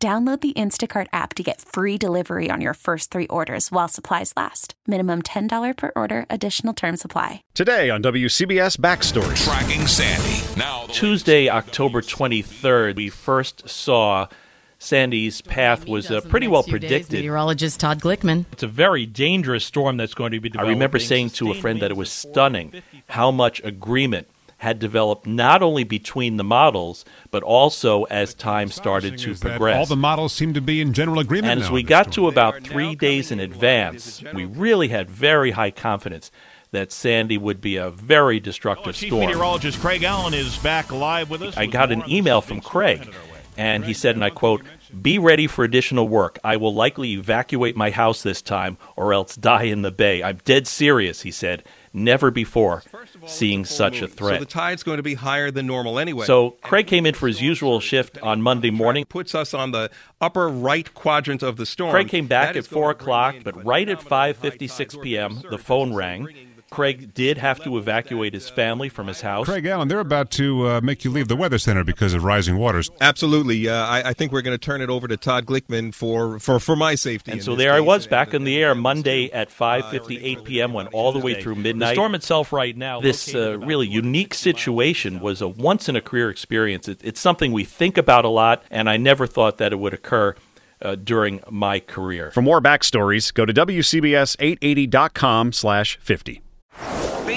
Download the Instacart app to get free delivery on your first three orders while supplies last. Minimum $10 per order, additional term supply. Today on WCBS Backstory. Tracking Sandy. Now, Tuesday, October 23rd, we first saw Sandy's path was uh, pretty well predicted. Meteorologist Todd Glickman. It's a very dangerous storm that's going to be I remember saying to a friend that it was stunning how much agreement had developed not only between the models, but also as time started to progress. All the models seem to be in general agreement. And as we got to about three days in advance, we really had very high confidence that Sandy would be a very destructive Chief storm. meteorologist Craig Allen is back live with us. I got an email from Craig, storm headed our way. and he said, and I quote, Be ready for additional work. I will likely evacuate my house this time or else die in the bay. I'm dead serious, he said. Never before seeing such a threat. So the tide's going to be higher than normal anyway. So Craig came in for his usual shift on Monday morning. puts us on the upper right quadrant of the storm. Craig came back at 4 o'clock, but right at 5.56 p.m., the phone rang. Bringing the Craig did have to evacuate his family from his house. Craig Allen, they're about to uh, make you leave the weather center because of rising waters. Absolutely. Uh, I, I think we're going to turn it over to Todd Glickman for, for, for my safety. And so this there I was back in the air Monday at 5:58 p.m. went all the way through midnight. The storm itself right now. this uh, really unique situation was a once in a career experience. It, it's something we think about a lot, and I never thought that it would occur uh, during my career. For more backstories, go to WCBS880.com slash 50.